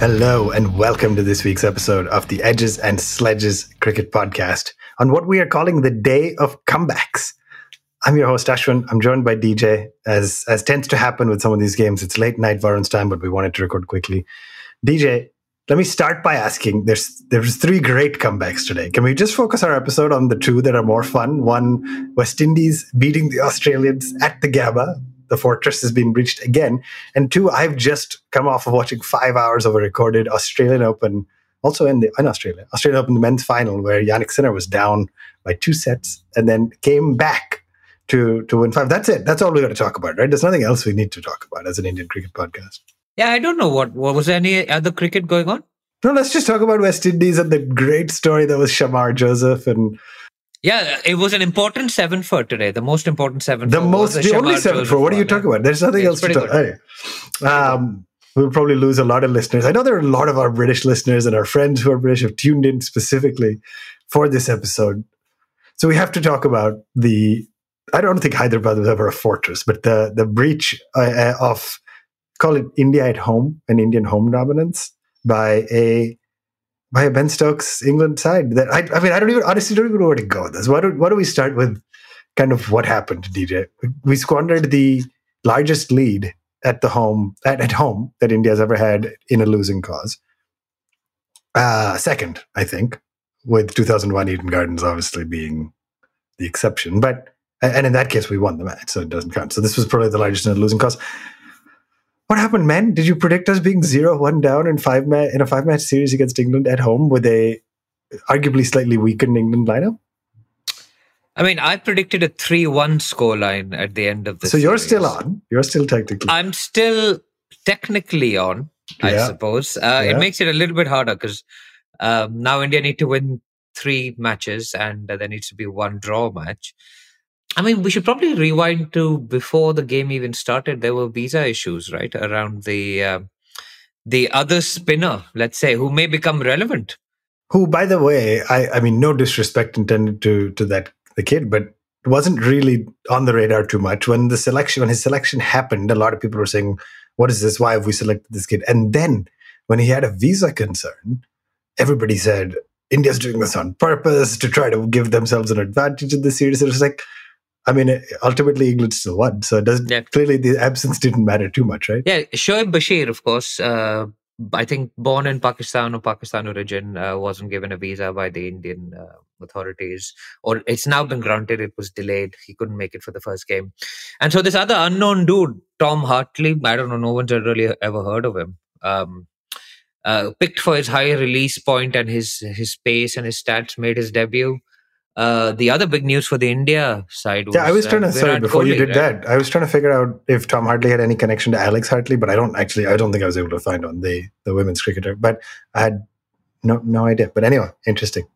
Hello, and welcome to this week's episode of the Edges and Sledges Cricket Podcast on what we are calling the Day of Comebacks. I'm your host, Ashwin. I'm joined by DJ. As, as tends to happen with some of these games, it's late night Varun's time, but we wanted to record quickly. DJ, let me start by asking there's there's three great comebacks today. Can we just focus our episode on the two that are more fun? One, West Indies beating the Australians at the Gabba the fortress has been breached again. And two, I've just come off of watching five hours of a recorded Australian Open, also in the in Australia, Australian Open the men's final, where Jannik Sinner was down by two sets and then came back to to win five. That's it. That's all we got to talk about, right? There's nothing else we need to talk about as an Indian cricket podcast. Yeah, I don't know what, what was there any other cricket going on. No, let's just talk about West Indies and the great story that was Shemar Joseph and yeah, it was an important seven for today. The most important seven. The most, the, the only seven for. What are you talking about? There's nothing else to talk. about. um, we'll probably lose a lot of listeners. I know there are a lot of our British listeners and our friends who are British have tuned in specifically for this episode. So we have to talk about the. I don't think Hyderabad was ever a fortress, but the the breach uh, uh of call it India at home, an Indian home dominance by a by Ben Stokes England side. That I, I mean, I don't even honestly don't even know where to go with this. Why don't Why don't we start with kind of what happened DJ? We squandered the largest lead at the home at, at home that India's ever had in a losing cause. Uh, second, I think, with 2001 Eden Gardens obviously being the exception, but and in that case we won the match, so it doesn't count. So this was probably the largest in a losing cause. What happened, man? Did you predict us being zero-one down in five ma- in a five match series against England at home with a arguably slightly weakened England lineup? I mean, I predicted a three-one scoreline at the end of the. So you're still on. You're still technically. I'm still technically on. I yeah. suppose uh, yeah. it makes it a little bit harder because um, now India need to win three matches and uh, there needs to be one draw match. I mean, we should probably rewind to before the game even started. There were visa issues, right, around the uh, the other spinner, let's say, who may become relevant. Who, by the way, I, I mean, no disrespect intended to to that the kid, but wasn't really on the radar too much when the selection when his selection happened. A lot of people were saying, "What is this? Why have we selected this kid?" And then when he had a visa concern, everybody said, "India's doing this on purpose to try to give themselves an advantage in the series." It was like I mean, ultimately England still won, so it doesn't yeah. clearly the absence didn't matter too much, right? Yeah, Shoaib Bashir, of course. Uh, I think born in Pakistan or Pakistan origin, uh, wasn't given a visa by the Indian uh, authorities, or it's now been granted. It was delayed. He couldn't make it for the first game, and so this other unknown dude, Tom Hartley, I don't know, no one's really ever heard of him. Um, uh, picked for his high release point and his his pace and his stats, made his debut. Uh, the other big news for the India side was, yeah, I was trying to uh, sorry before Kohli, you did right? that. I was trying to figure out if Tom Hartley had any connection to Alex Hartley, but I don't actually. I don't think I was able to find on the the women's cricketer. But I had no no idea. But anyway, interesting.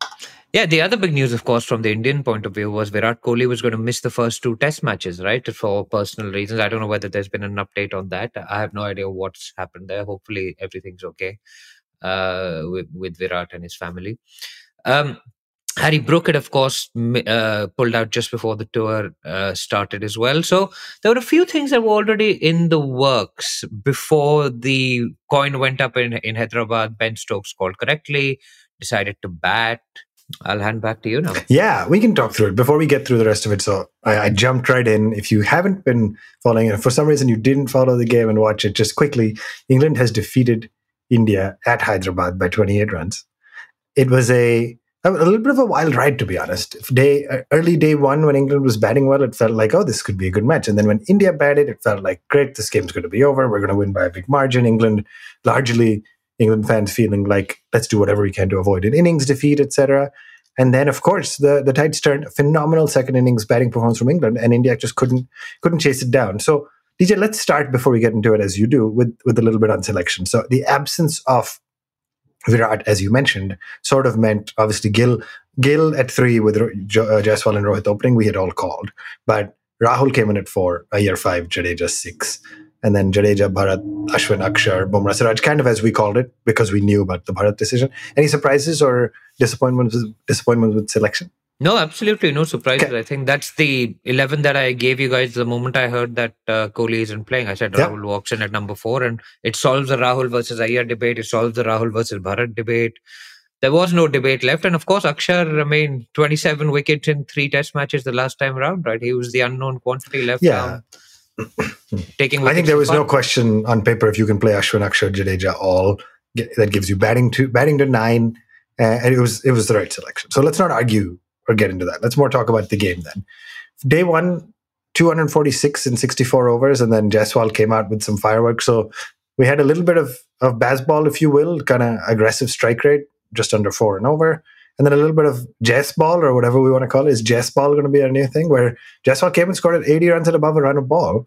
Yeah, the other big news, of course, from the Indian point of view, was Virat Kohli was going to miss the first two Test matches, right, for personal reasons. I don't know whether there's been an update on that. I have no idea what's happened there. Hopefully, everything's okay uh, with with Virat and his family. Um, Harry Brookett, of course, uh, pulled out just before the tour uh, started as well. So there were a few things that were already in the works before the coin went up in, in Hyderabad. Ben Stokes called correctly, decided to bat. I'll hand back to you now. Yeah, we can talk through it before we get through the rest of it. So I, I jumped right in. If you haven't been following it, for some reason you didn't follow the game and watch it, just quickly, England has defeated India at Hyderabad by 28 runs. It was a a little bit of a wild ride, to be honest. Day early day one, when England was batting well, it felt like, oh, this could be a good match. And then when India batted, it felt like, great, this game's going to be over. We're going to win by a big margin. England, largely England fans feeling like, let's do whatever we can to avoid an innings defeat, etc. And then, of course, the the tides turned. Phenomenal second innings batting performance from England, and India just couldn't couldn't chase it down. So, DJ, let's start before we get into it, as you do, with with a little bit on selection. So, the absence of Virat, as you mentioned, sort of meant obviously Gill Gill at three with uh, Jaiswal and Rohit opening. We had all called, but Rahul came in at four, Iyer five, Jadeja six, and then Jadeja, Bharat, Ashwin, Akshar, Bumrah, Siraj, kind of as we called it because we knew about the Bharat decision. Any surprises or disappointments? Disappointments with selection? No, absolutely no surprises. Okay. I think that's the 11 that I gave you guys the moment I heard that uh, Kohli isn't playing. I said Rahul walks in at number four, and it solves the Rahul versus Iyer debate. It solves the Rahul versus Bharat debate. There was no debate left. And of course, Akshar, I mean, 27 wickets in three test matches the last time around, right? He was the unknown quantity left. Yeah. taking I think there was no question on paper if you can play Ashwin, Akshar, Jadeja all that gives you batting to batting to nine, uh, and it was it was the right selection. So let's not argue or get into that. Let's more talk about the game then. Day one, 246 and 64 overs, and then Jaiswal came out with some fireworks. So we had a little bit of, of Bazball, if you will, kind of aggressive strike rate, just under four and over. And then a little bit of Jess ball or whatever we want to call it. Is Jess ball going to be a new thing where Jaiswal came and scored at 80 runs and above a run of ball?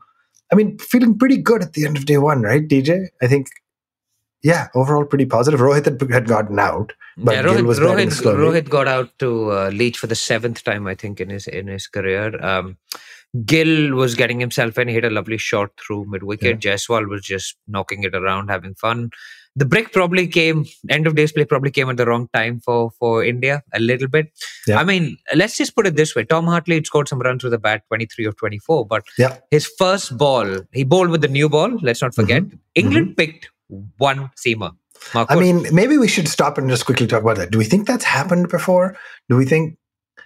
I mean, feeling pretty good at the end of day one, right, DJ? I think yeah, overall pretty positive. Rohit had, had gotten out, but yeah, Rohit, Gill was Rohit, Rohit got out to uh, Leach for the seventh time, I think, in his in his career. Um, Gill was getting himself in. He hit a lovely shot through mid wicket. Yeah. Jaiswal was just knocking it around, having fun. The break probably came. End of day's play probably came at the wrong time for for India a little bit. Yeah. I mean, let's just put it this way: Tom Hartley had scored some runs with the bat, twenty three or twenty four, but yeah. his first ball, he bowled with the new ball. Let's not forget. Mm-hmm. England mm-hmm. picked one seamer. I mean, maybe we should stop and just quickly talk about that. Do we think that's happened before? Do we think,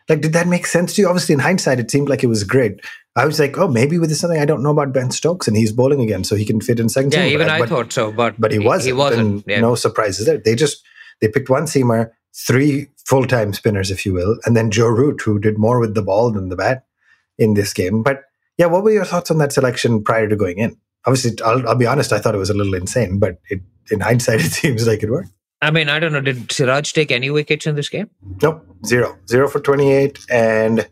like, did that make sense to you? Obviously, in hindsight, it seemed like it was great. I was like, oh, maybe with something I don't know about Ben Stokes, and he's bowling again, so he can fit in second. Yeah, even I but, thought so, but but he wasn't. He wasn't. Yeah. No surprises there. They just they picked one seamer, three full time spinners, if you will, and then Joe Root, who did more with the ball than the bat in this game. But yeah, what were your thoughts on that selection prior to going in? Obviously, I'll, I'll be honest, I thought it was a little insane, but it in hindsight, it seems like it worked. I mean, I don't know. Did Siraj take any wickets in this game? Nope, zero, zero for twenty-eight and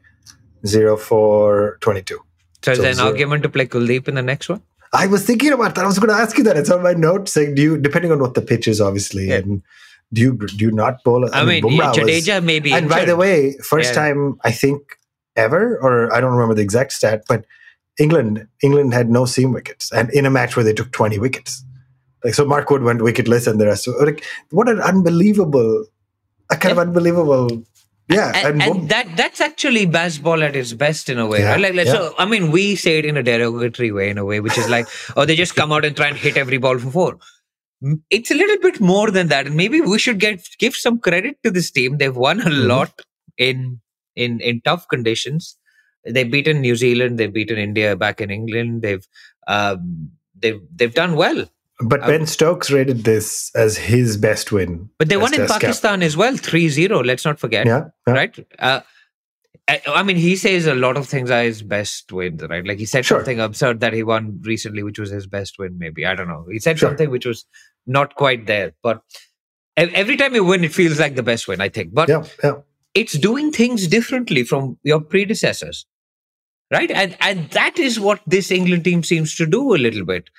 zero for twenty-two. So, is there an zero. argument to play Kuldeep in the next one? I was thinking about that. I was going to ask you that. It's on my notes saying, do you, depending on what the pitch is, obviously, yeah. and do you do you not bowl? I, I mean, mean Jadeja maybe. And by the way, first yeah. time I think ever, or I don't remember the exact stat, but England England had no seam wickets, and in a match where they took twenty wickets. Like so, Mark Wood went wicketless, and the rest. Of, like what an unbelievable, a kind yeah. of unbelievable. Yeah, and, and, and, that that's actually Bazball at its best in a way. Yeah, right? Like, like yeah. so, I mean, we say it in a derogatory way, in a way, which is like, oh, they just come out and try and hit every ball for four. It's a little bit more than that, and maybe we should get give some credit to this team. They've won a mm-hmm. lot in in in tough conditions. They've beaten New Zealand. They've beaten India back in England. They've um, they've they've done well. But Ben Stokes rated this as his best win. But they won in Pakistan cap. as well, 3 0. Let's not forget. Yeah. yeah. Right? Uh, I, mean, he says a lot of things are his best wins, right? Like he said sure. something absurd that he won recently, which was his best win, maybe. I don't know. He said sure. something which was not quite there. But every time you win, it feels like the best win, I think. But yeah, yeah. it's doing things differently from your predecessors, right? And, and that is what this England team seems to do a little bit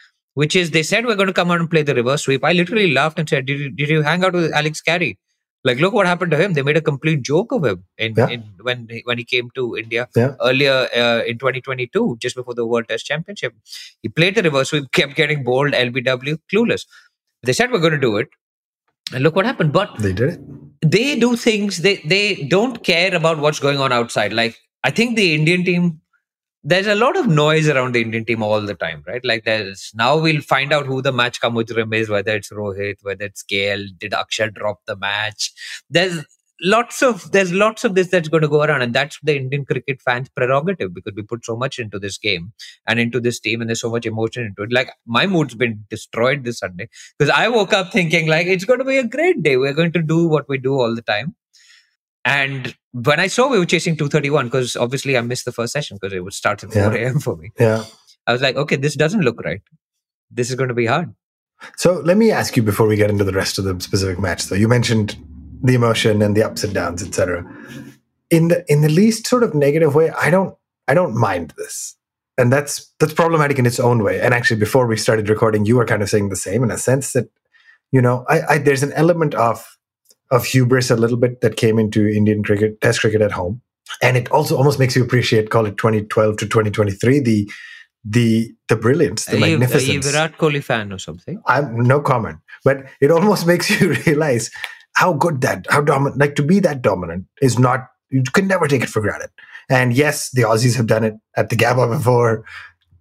which is they said we're going to come out and play the reverse sweep. I literally laughed and said, "Did you, did you hang out with Alex Carey? Like, look what happened to him. They made a complete joke of him in, yeah. in when he, when he came to India yeah. earlier uh, in 2022, just before the World Test Championship. He played the reverse sweep, kept getting bowled, LBW, clueless. They said we're going to do it, and look what happened. But they did it. They do things. They they don't care about what's going on outside. Like I think the Indian team there's a lot of noise around the Indian team all the time, right? Like there's now we'll find out who the match kamujram is, whether it's Rohit, whether it's KL, did Akshar drop the match? There's lots of there's lots of this that's going to go around, and that's the Indian cricket fans' prerogative because we put so much into this game and into this team, and there's so much emotion into it. Like my mood's been destroyed this Sunday because I woke up thinking like it's going to be a great day. We're going to do what we do all the time and when I saw we were chasing 231, because obviously I missed the first session because it would start at 4 a.m. for me. Yeah. I was like, okay, this doesn't look right. This is going to be hard. So let me ask you before we get into the rest of the specific match, though. You mentioned the emotion and the ups and downs, etc. In the in the least sort of negative way, I don't I don't mind this. And that's that's problematic in its own way. And actually, before we started recording, you were kind of saying the same in a sense that, you know, I, I there's an element of of hubris a little bit that came into Indian cricket, Test cricket at home, and it also almost makes you appreciate, call it 2012 to 2023, the the the brilliance, the are magnificence. You, are you Virat Kohli fan or something? I'm no comment, but it almost makes you realize how good that, how dominant, like to be that dominant is not you can never take it for granted. And yes, the Aussies have done it at the Gabba before,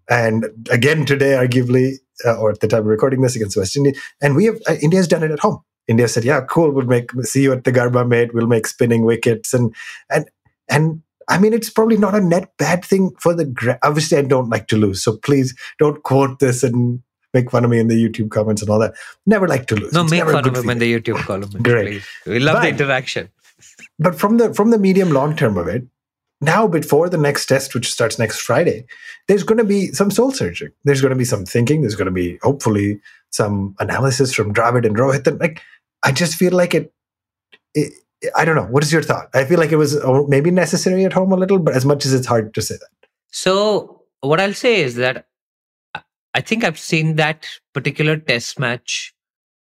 and again today, arguably, uh, or at the time of recording this against West Indies, and we have uh, India's done it at home. India said, "Yeah, cool. We'll make see you at the Gabba, mate. We'll make spinning wickets." And and and I mean, it's probably not a net bad thing for the. Gra- Obviously, I don't like to lose, so please don't quote this and make fun of me in the YouTube comments and all that. Never like to lose. No, It's make never fun of him in the YouTube column. Great. Please. We love the interaction. But from the from the medium long term of it, now before the next test, which starts next Friday, there's going to be some soul searching. There's going to be some thinking. There's going to be hopefully some analysis from Dravid and Rohit. And like, I just feel like it, it. I don't know. What is your thought? I feel like it was uh, maybe necessary at home a little, but as much as it's hard to say that. So what I'll say is that I- I think I've seen that particular test match,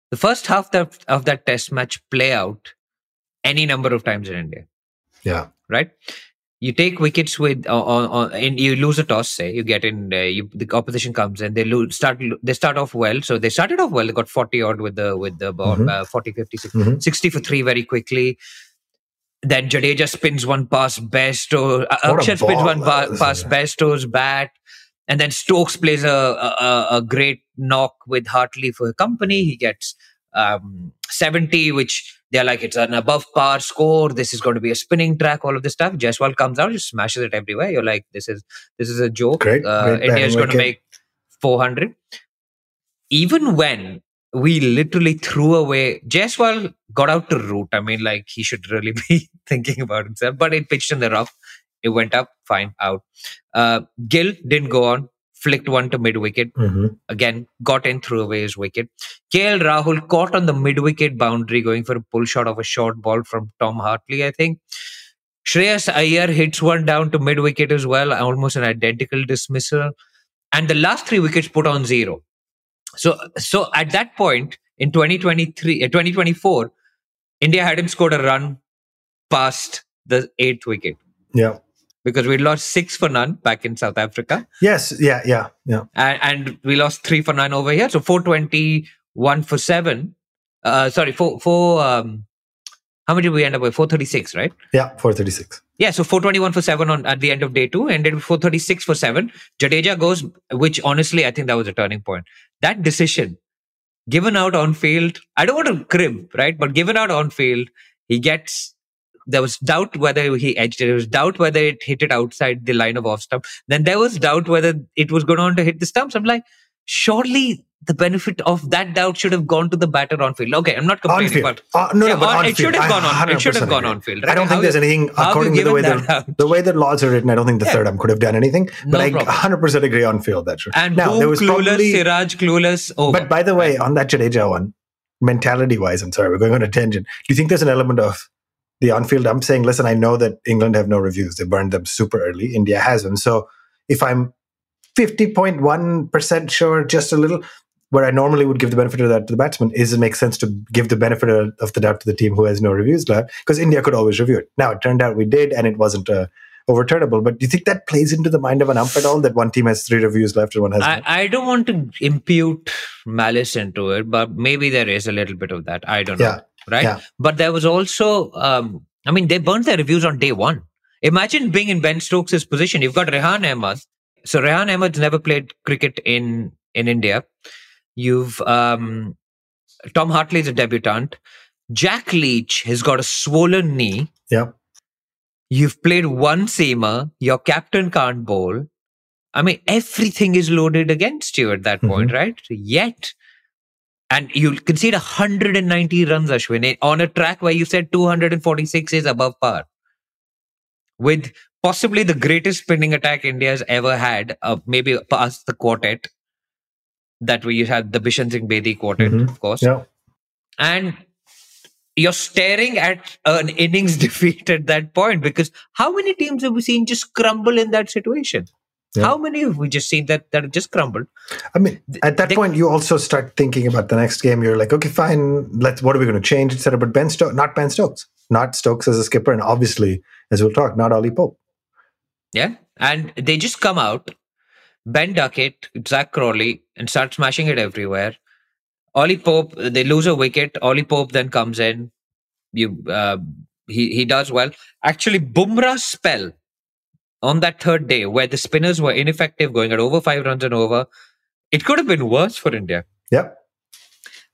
the first half of, of that test match play out any number of times in India. Yeah. right? You take wickets with uh, on, on, and you lose a toss. Say you get in, uh, you, the opposition comes and they lose, start. They start off well, so they started off well. They got forty odd with the with the ball, Mhm. uh, 40, 50, 60, Mhm. 60 for three very quickly. Then Jadeja spins one past Bairstow. Uh, Akshar spins one was, past yeah. Bat. And then Stokes plays a, a, a- a great knock with Hartley for company. He gets um, 70, which they're like, it's an above par score. This is going to be a spinning track, all of this stuff. Jaiswal comes out, just smashes it everywhere. You're like, this is this is a joke. Great, Uh, great India is going to make 400. Even when we literally threw away, Jaiswal got out to root. I mean, like, he should really be thinking about himself, but it pitched in the rough. It went up, fine, out. Uh, Gill didn't go on, flicked one to mid wicket Mhm. again got in threw away his wicket. KL Rahul caught on the mid wicket boundary going for a pull shot of a short ball from Tom Hartley, I think. Shreyas Iyer hits one down to mid wicket as well, almost an identical dismissal. And the last three wickets put on zero. So, so at that point in 2023, uh, 2024, India hadn't scored a run past the eighth wicket Yeah. Because we lost six for none back in South Africa Yes. Yeah. Yeah. Yeah. and, and we lost three for nine over here. So 421 for seven. Uh, sorry, four, four, um, how much did we end up with? 436, right? Yeah. Four thirty six. Yeah, so 421 for seven on at the end of day two, and then 436 for seven. Jadeja goes, which honestly, I think that was a turning point. That decision, given out on field, I don't want to crib, right? But given out on field, he gets. There was doubt whether he edged it. There was doubt whether it hit it outside the line of off stump. Then there was doubt whether it was going on to hit the stumps. I'm like, surely the benefit of that doubt should have gone to the batter on field. Okay, I'm not complaining, but Uh, no, Yeah, no, but on- it should have gone on- it should have gone on field, I don't think How- there's anything according to the way the that the way the laws are written. I don't think the Yeah. third ump could have done anything. No but I problem. 100 percent agree on field. That's true. and now there was clueless, probably. Siraj clueless. Over. But by the way, on that Jadeja one, mentality wise, I'm sorry, we're going on a tangent. Do you think there's an element of the on-field ump saying, "Listen, I know that England have no reviews. They burned them super early. India has them. So if I'm 50.1 percent sure, just a little." Where I normally would give the benefit of that to the batsman, is it makes sense to give the benefit of of the doubt to the team who has no reviews left? Because India could always review it. Now it turned out we did, and it wasn't uh, overturnable. But do you think that plays into the mind of an ump at all? That one team has three reviews left and one has I. I don't want to impute malice into it, but maybe there is a little bit of that. I don't know. Yeah. Right. Yeah. But there was also, um, I mean, they burnt their reviews on day one. Imagine being in Ben Stokes' position. You've got Rehan Ahmed. So Rehan Ahmed's never played cricket in, in India. You've, um, Tom Hartley's a debutant. Jack Leach has got a swollen knee. Yeah. You've played one seamer. Your captain can't bowl. I mean, everything is loaded against you at that point, right? Yet, and you concede 190 runs, Ashwin, on a track where you said 246 is above par. With possibly the greatest spinning attack India's ever had, uh, maybe past the quartet that we had, the Bishan Singh Bedi quartet, Mhm. of course. Yeah. And you're staring at an innings defeat at that point because how many teams have we seen just crumble in that situation? Yeah. How many have we just seen that that just crumbled? I mean, at that they- point, you also start thinking about the next game. You're like, okay, fine. Let's. What are we going to change, etc. But Ben Stokes, not Ben Stokes, not Stokes as a skipper, and obviously, as we'll talk, not Ollie Pope. Yeah. And they just come out, Ben Duckett, Zak Crawley, and start smashing it everywhere. Ollie Pope, they lose a wicket. Ollie Pope then comes in. You, uh, he he does well. Actually, Bumrah's spell on that third day, where the spinners were ineffective, going at over five runs and over, it could have been worse for India. Yep.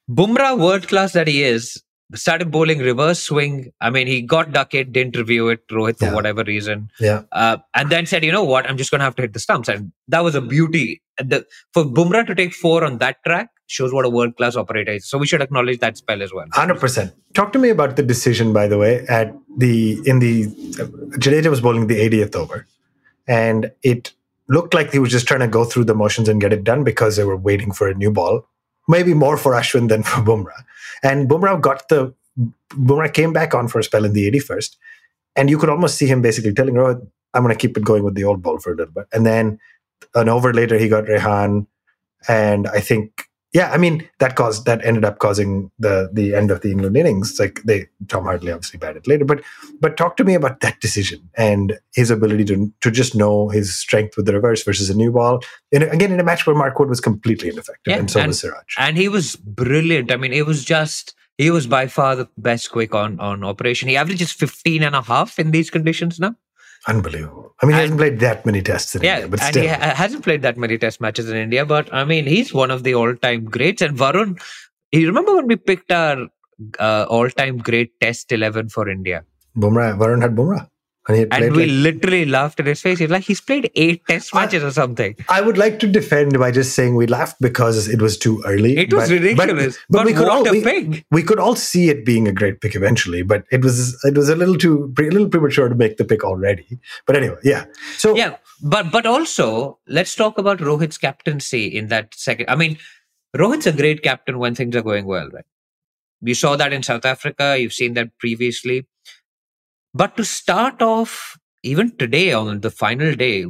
Bumrah, world class that he is, started bowling reverse swing. I mean, he got Duckett, didn't review it, Rohit, for Yeah. whatever reason. Yeah. Uh, and then said, you know what, I'm just going to have to hit the stumps. And that was a beauty. The, for Bumrah to take four on that track shows what a world class operator is. So we should acknowledge that spell as well. Hundred percent. Talk to me about the decision, by the way, at the in the Jadeja was bowling the 80th over, and it looked like he was just trying to go through the motions and get it done because they were waiting for a new ball. Maybe more for Ashwin than for Bumrah. And Bumrah got the Bumrah came back on for a spell in the 81st, and you could almost see him basically telling Rohit, "I'm going to keep it going with the old ball for a little bit." And then an over later, he got Rehan, and I think yeah, I mean that caused that ended up causing the the end of the England innings. Like they Tom Hartley obviously batted later, but but talk to me about that decision and his ability to to just know his strength with the reverse versus a new ball. In, a- again, in a match where Mark Wood was completely ineffective, Yeah, and so and- was Siraj. and he was brilliant. I mean, it was just he was by far the best quick on on operation. He averages 15 and a half in these conditions now. Unbelievable. I mean, he and- hasn't played that many tests in Yeah, India, but and still. he ha- hasn't played that many test matches in India, but I mean, he's one of the all-time greats. And Varun, you remember when we picked our uh, all-time great test 11 for India? Bumrah, Varun had Bumrah. And And we like- literally laughed at his face. He's like, he's played eight test I- matches or something. I would like to defend by just saying we laughed because it was too early. It was but- ridiculous. But, But, we could all we, pick. we could all see it being a great pick eventually. But it was it was a little too a little premature to make the pick already. But anyway, yeah. So Yeah, but but also let's talk about Rohit's captaincy in that second. I mean, Rohit's a great captain when things are going well, right? We saw that in South Africa. You've seen that previously. But to start off, even today on the final day,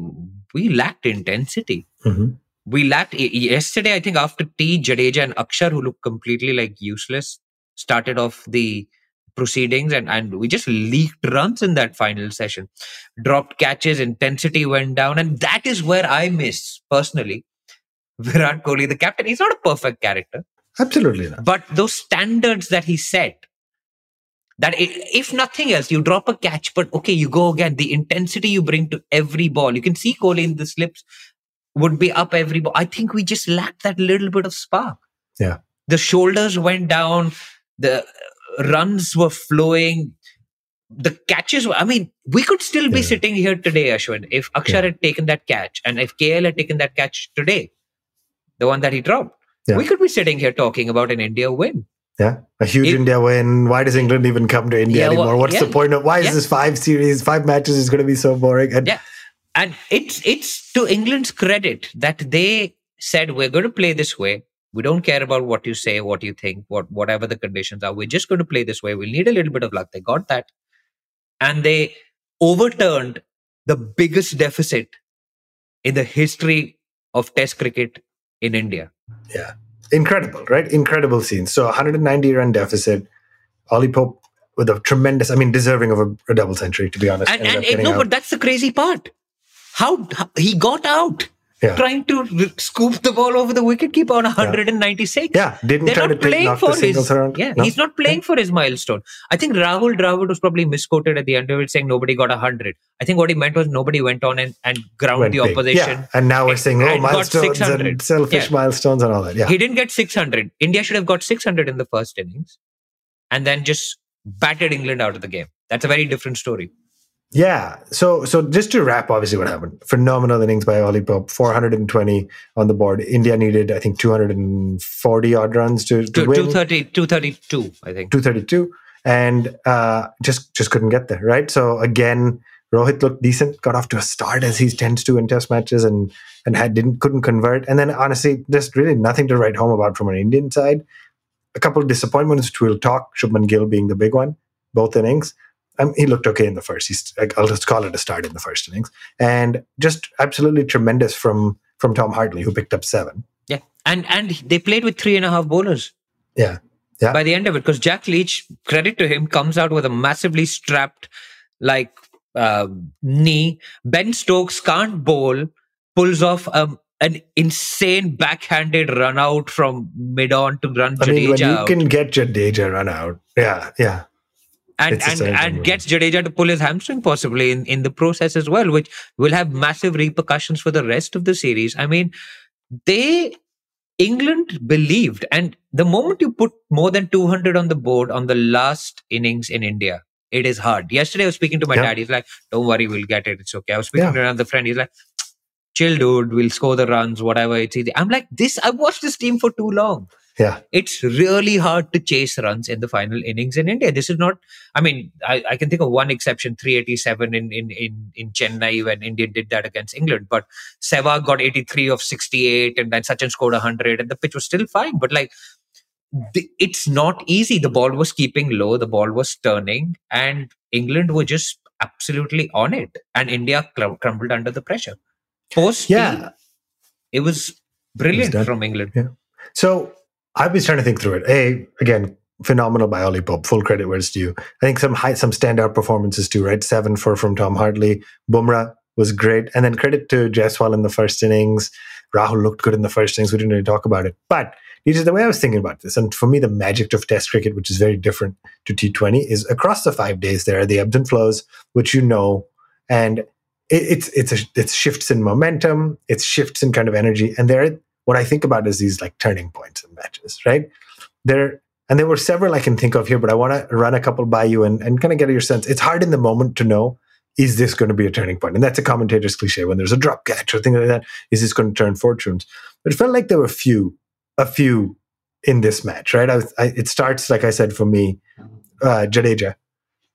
we lacked intensity. Mhm. We lacked yesterday. I think after tea, Jadeja and Akshar, who looked completely like useless, started off the proceedings and, and we just leaked runs in that final session. Dropped catches, intensity went down, and that is where I miss personally. Virat Kohli, the captain, he's not a perfect character, absolutely not. but those standards that he set, that if nothing else, you drop a catch, but okay, you go again. The intensity you bring to every ball, you can see Kohli in the slips would be up every ball. I think we just lacked that little bit of spark. Yeah. The shoulders went down, the runs were flowing, the catches were, I mean, we could still be Yeah. sitting here today, Ashwin, if Akshar Yeah. had taken that catch and if KL had taken that catch today, the one that he dropped. Yeah. We could be sitting here talking about an India win. Yeah, a huge If- India win. Why does England even come to India Yeah, well, anymore? What's the point of why is this five series, five matches is going to be so boring? And Yeah. And it's it's to England's credit that they said we're going to play this way. We don't care about what you say, what you think, what whatever the conditions are. We're just going to play this way. We'll need a little bit of luck. They got that, and they overturned the biggest deficit in the history of Test cricket in India. yeah, incredible, right? Incredible scenes. So 190 run deficit. Ollie Pope with a tremendous, I mean, deserving of a, a double century, to be honest. And and getting no, out. but that's the crazy part. How he got out. Yeah. Trying to r- scoop the ball over the wicketkeeper on 196. yeah, didn't They're try not to playing for his. around. Yeah, No? he's not playing for his milestone. I think Rahul Dravid was probably misquoted at the end of it, saying nobody got hundred. I think what he meant was nobody went on and, and ground Went the big. opposition. Yeah, and now we're saying, oh, milestones 600. and selfish Yeah. milestones and all that. Yeah, He didn't get six hundred. India should have got six hundred in the first innings, and then just batted England out of the game. That's a very different story. Yeah. So so just to wrap, obviously what happened. Phenomenal innings by Ollie Pope, 420 on the board. India needed, I think, 240 odd runs to, to Two, win. 230, 232, I think. 232. And uh, just just couldn't get there, right? So again, Rohit looked decent, got off to a start as he tends to in test matches and and had didn't couldn't convert. And then honestly, there's really nothing to write home about from an Indian side. A couple of disappointments which we'll talk, Shubman Gill being the big one, both innings. Um, he looked okay in the first. He's I'll just call it a start in the first innings, and just absolutely tremendous from from Tom Hartley, who picked up seven. Yeah, and and they played with three and a half bowlers. Yeah, yeah. By the end of it, because Jack Leach, credit to him, comes out with a massively strapped like uh, knee. Ben Stokes can't bowl, pulls off um, an insane backhanded run out from mid on to run I mean, when you out. can get Jadeja run out, yeah, yeah, and and, and gets Jadeja to pull his hamstring possibly in, in the process as well, which will have massive repercussions for the rest of the series. I mean, they England believed, and the moment you put more than 200 on the board on the last innings in India, it is hard. Yesterday, I was speaking to my yeah. dad. He's like, "Don't worry, we'll get it. It's okay." I was speaking yeah. to another friend. He's like, "Chill, dude. We'll score the runs. Whatever. It's easy." I'm like, "This. I've watched this team for too long. Yeah. It's really hard to chase runs in the final innings in India. This is not, I mean, I, I can think of one exception, 387 in, in, in, in Chennai when India did that against England. But Sehwag got 83 of 68 and then Sachin scored 100 and the pitch was still fine. But like, the, it's not easy. The ball was keeping low, the ball was turning, and England were just absolutely on it. And India crumbled under the pressure. Post, yeah, it was brilliant it was from England. Yeah. So I was trying to think through it. A again, phenomenal by Ollie Pope. Full credit where it's due. I think some high, some standout performances too. Right, seven for from Tom Hartley. Bumrah was great, and then credit to Jaiswal in the first innings. Rahul looked good in the first innings. We didn't really talk about it, but this is the way I was thinking about this. And for me, the magic of Test cricket, which is very different to T20, is across the five days there are the ebbs and flows, which you know, and it, it's it's a, it's shifts in momentum, it's shifts in kind of energy, and there what I think about is these like turning points in matches, right? There and there were several I can think of here, but I want to run a couple by you and, and kind of get your sense. It's hard in the moment to know is this going to be a turning point? And that's a commentator's cliche when there's a drop catch or things like that. Is this going to turn fortunes? But it felt like there were a few, a few in this match, right? I, I, it starts, like I said, for me, uh, Jadeja,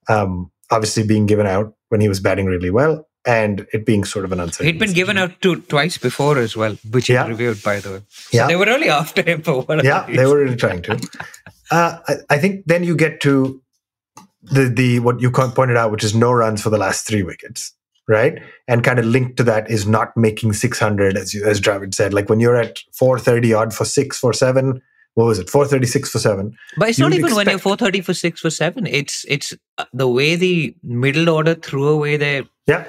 um, obviously being given out when he was batting really well and it being sort of an uncertain. He'd been given out to twice before as well, which yeah. he reviewed, by the way. So yeah. they were really after him for one. Yeah, they were really trying to. Uh, I, I, think then you get to the the what you pointed out, which is no runs for the last three wickets, right? And kind of linked to that is not making six hundred, as you, as Dravid said. Like when you're at four thirty odd for six for seven, what was it 436 for 7 but it's not even expect... when you're 430 for 6 for 7 it's it's uh, the way the middle order threw away their yeah.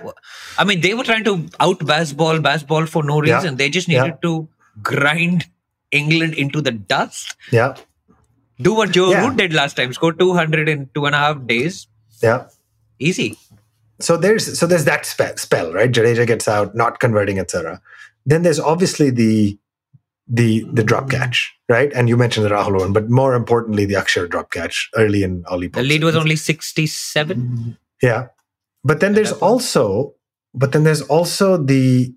I mean they were trying to out Bazball Bazball for no reason. Yeah. they just needed yeah. to grind england into the dust. Yeah. Do what joe yeah. root did last time. Score 200 in two and a half days. Yeah. Easy. So there's so there's that spell, spell right? Jadeja gets out not converting etc then there's obviously the the the drop catch, right? And you mentioned the Rahul one, but more importantly, the Akshar drop catch early in Ollie. The lead was only sixty-seven. Yeah, but then there's also, but then there's also the.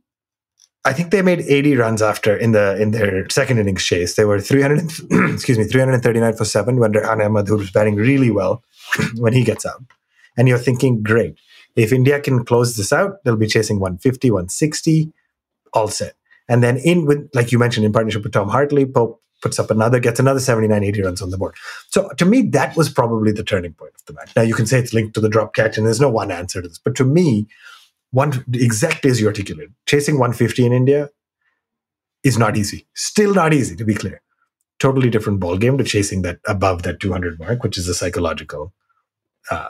I think they made 80 runs after in the in their second innings chase. They were 300, excuse me, 339 for seven when Rehan Ahmed, who was batting really well, when he gets out. And you're thinking, great. If India can close this out, they'll be chasing 150, 160, all set. And then in with, like you mentioned, in partnership with Tom Hartley, Pope puts up another, gets another 79, 80 runs on the board. So to me, that was probably the turning point of the match. Now you can say it's linked to the drop catch, and there's no one answer to this. But to me, one exactly as you articulated, chasing 150 in India is not easy. Still not easy, to be clear. Totally different ball game to chasing that above that 200 mark, which is a psychological uh,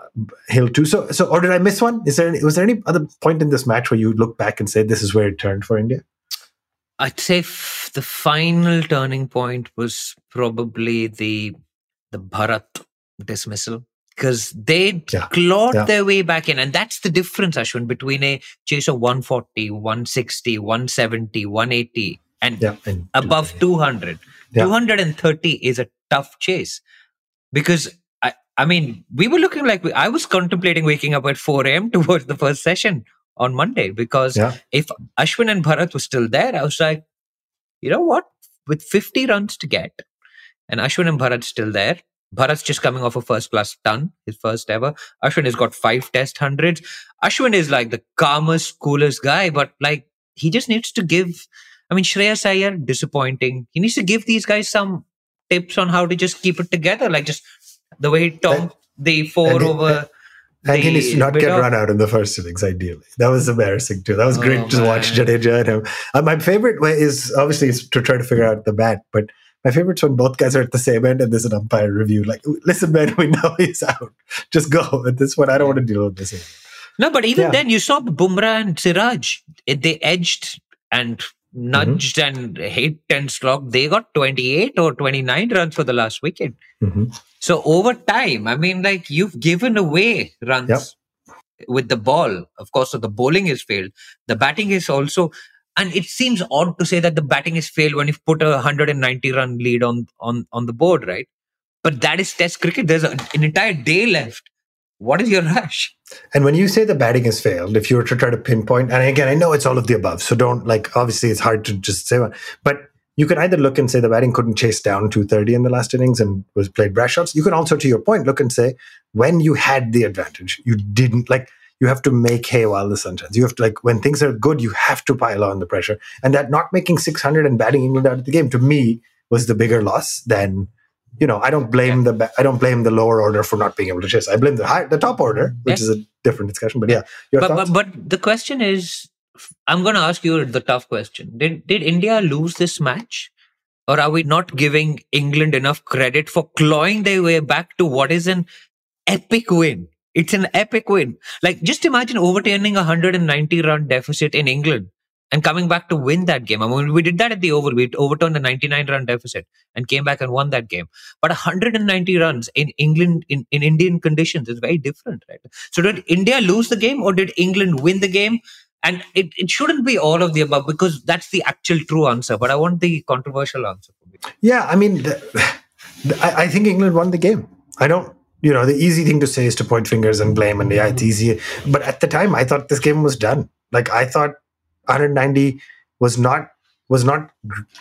hill too. So, so, or did I miss one? Is there any, was there any other point in this match where you look back and say this is where it turned for India? I'd say f- the final turning point was probably the the Bharat dismissal because they yeah. clawed yeah. their way back in. And that's the difference, Ashwin, between a chase of 140, 160, 170, 180, and, yeah, and above 200. 230 is a tough chase because. I, I mean, we were looking like we, I was contemplating waking up at 4 a.m. towards the first session on Monday because yeah. if Ashwin and Bharat were still there, I was like, you know what? With 50 runs to get, and Ashwin and Bharat still there. Bharat's just coming off a first class ton, his first ever. Ashwin has got five test hundreds. Ashwin is like the calmest, coolest guy, but like he just needs to give. I mean, Shreyas Iyer, disappointing. He needs to give these guys some tips on how to just keep it together, like just the way Tom the four over and he needs to not get run out in the first innings, ideally. That was embarrassing too. That was great oh, to man. watch Jadeja and him. Uh, my favorite way is obviously is to try to figure out the bat, but my favorite's when both guys are at the same end and there's an umpire review. Like, listen, man, we know he's out. Just go. At this one, I don't want to deal with this No, but even yeah. then, you saw Bumrah and Siraj. They edged and nudged mm-hmm. and hit and slogged. They got 28 or 29 runs for the last wicket. Mm-hmm. So over time, I mean, like you've given away runs yep. with the ball. Of course, so the bowling is failed. The batting is also, and it seems odd to say that the batting is failed when you've put a 190 run lead on on on the board, right? But that is Test cricket. There's a, an entire day left. What is your rush? And when you say the batting has failed, if you were to try to pinpoint, and again, I know it's all of the above, so don't like. Obviously, it's hard to just say one, but you can either look and say the batting couldn't chase down 230 in the last innings and was played brash shots. You can also, to your point, look and say when you had the advantage, you didn't like. You have to make hay while the sun shines. You have to like when things are good, you have to pile on the pressure, and that not making 600 and batting England out of the game to me was the bigger loss than you know, I don't blame yeah. the I don't blame the lower order for not being able to chase. I blame the high, the top order, which yeah. is a different discussion. But yeah, but, but, but the question is, I'm going to ask you the tough question. Did did India lose this match, or are we not giving England enough credit for clawing their way back to what is an epic win? It's an epic win. Like just imagine overturning a 190 run deficit in England and coming back to win that game. I mean, we did that at the Oval. We overturned a 99 run deficit and came back and won that game. But 190 runs in England, in, in Indian conditions, is very different, right? So, did India lose the game or did England win the game? And it, it shouldn't be all of the above because that's the actual true answer. But I want the controversial answer. Yeah, I mean, the, the, I, I think England won the game. I don't you know, the easy thing to say is to point fingers and blame, and yeah, it's easy. But at the time, I thought this game was done. Like I thought 190 was not was not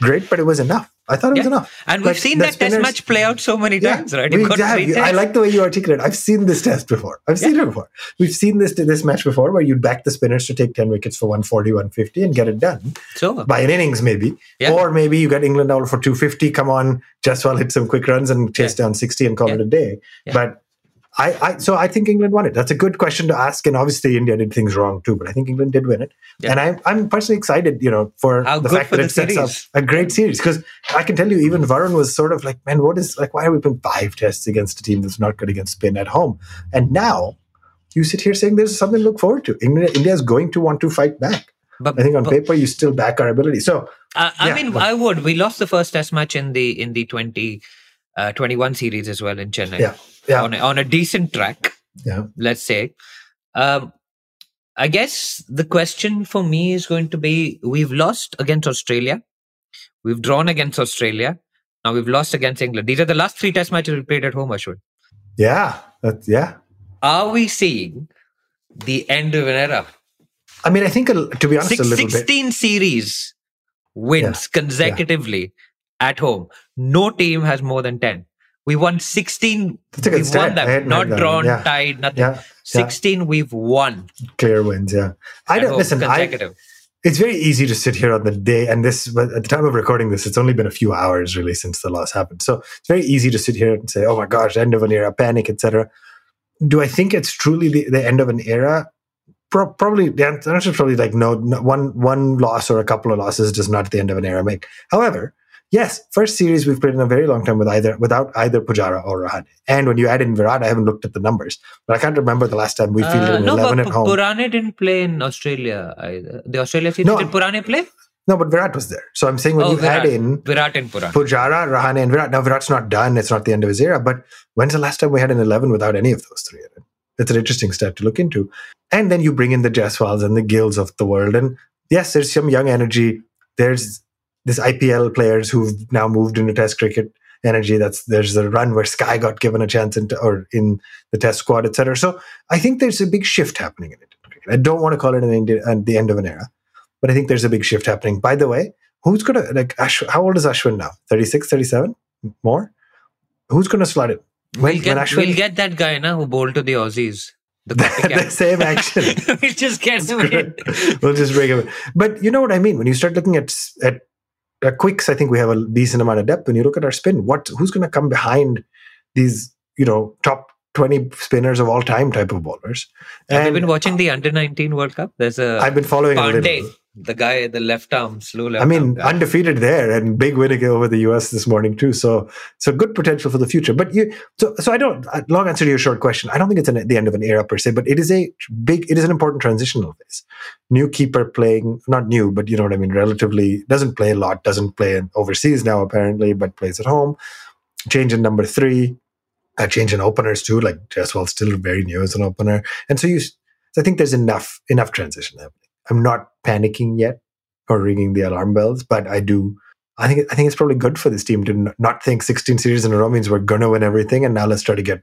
great, but it was enough. I thought it yeah. was enough. And we've seen that spinners, test match play out so many times, yeah, right? We, yeah, I like the way you articulate. I've seen this test before. I've seen it before. We've seen this this match before where you'd back the spinners to take 10 wickets for 140, 150 and get it done. So uh, by an innings maybe. Or maybe you get England out for 250, come on, Jaiswal hit some quick runs and chase down 60 and call it a day. But I, I, so I think England won it. That's a good question to ask, and obviously India did things wrong too, but I think England did win it, yeah. and I'm I'm personally excited, you know, for How the fact that it sets up a great series because I can tell you, even Varun was sort of like, man, what is like, why are we playing five tests against a team that's not good against spin at home? And now you sit here saying there's something to look forward to. India, India is going to want to fight back. But I think on but, paper you still back our ability. So uh, I yeah, mean, but, I would. We lost the first test match in the in the 20, uh, 21 series as well in Chennai. Yeah. Yeah. On a, on a decent track yeah. let's say. Um, i guess the question for me is going to be we've lost against australia. We've drawn against australia. Now we've lost against england. These are the last three test matches we played at home ashwin. Yeah that, yeah. Are we seeing the end of an era? I mean i think to be honest Six, a little 16 bit. series wins yeah. consecutively yeah. at home. No team has more than 10 we won 16. That's a good we've won them. Not drawn, yeah. tied, nothing. Yeah. 16 yeah. we've won. Clear wins, yeah. I don't listen. Consecutive. I, it's very easy to sit here on the day, and this at the time of recording this, it's only been a few hours really since the loss happened. So it's very easy to sit here and say, "Oh my gosh, end of an era, panic, etc." Do I think it's truly the, the end of an era? Pro- probably the answer is probably like no, no, one one loss or a couple of losses does not the end of an era make. However, Yes, first series we've played in a very long time with either without either Pujara or Rahane. And when you add in Virat, I haven't looked at the numbers, but I can't remember the last time we fielded uh, an no, eleven but at home. Purane didn't play in Australia either. The Australia series no, did Purane play? No, but Virat was there. So I'm saying when oh, you Virat. add in Virat and Purane. Pujara, Rahane, and Virat. Now Virat's not done. It's not the end of his era. But when's the last time we had an eleven without any of those three? It's an interesting step to look into. And then you bring in the Jaiswals and the Gills of the world. And yes, there's some young energy. There's this IPL players who've now moved into Test cricket energy. That's there's a run where Sky got given a chance in, or in the Test squad, etc. So I think there's a big shift happening in it. I don't want to call it an India, uh, the end of an era, but I think there's a big shift happening. By the way, who's gonna like how old is Ashwin now? 36, 37? More? Who's gonna slot it? When, we'll, get, Ashwin, we'll get that guy now who bowled to the Aussies. The, the, same action. we'll just get him in. We'll just bring him. But you know what I mean. When you start looking at at quicks, I think we have a decent amount of depth. When you look at our spin, what who's going to come behind these, you know, top 20 spinners of all time type of bowlers. Have and you been watching the under 19 World Cup? There's a I've been following Pandey. The guy, the left arm, slow left. I mean, undefeated there and big winning over the US this morning too. So, so good potential for the future. But you, so, so I don't. Uh, long answer to your short question. I don't think it's an, the end of an era per se, but it is a big. It is an important transitional phase. New keeper playing, not new, but you know what I mean. Relatively doesn't play a lot. Doesn't play overseas now apparently, but plays at home. Change in number three. A change in openers too. Like Jaiswal still very new as an opener, and so you. I think there's enough enough transition happening. I'm not panicking yet or ringing the alarm bells, but I do. I think I think it's probably good for this team to not think 16 series in a row means we're gonna win everything, and now let's try to get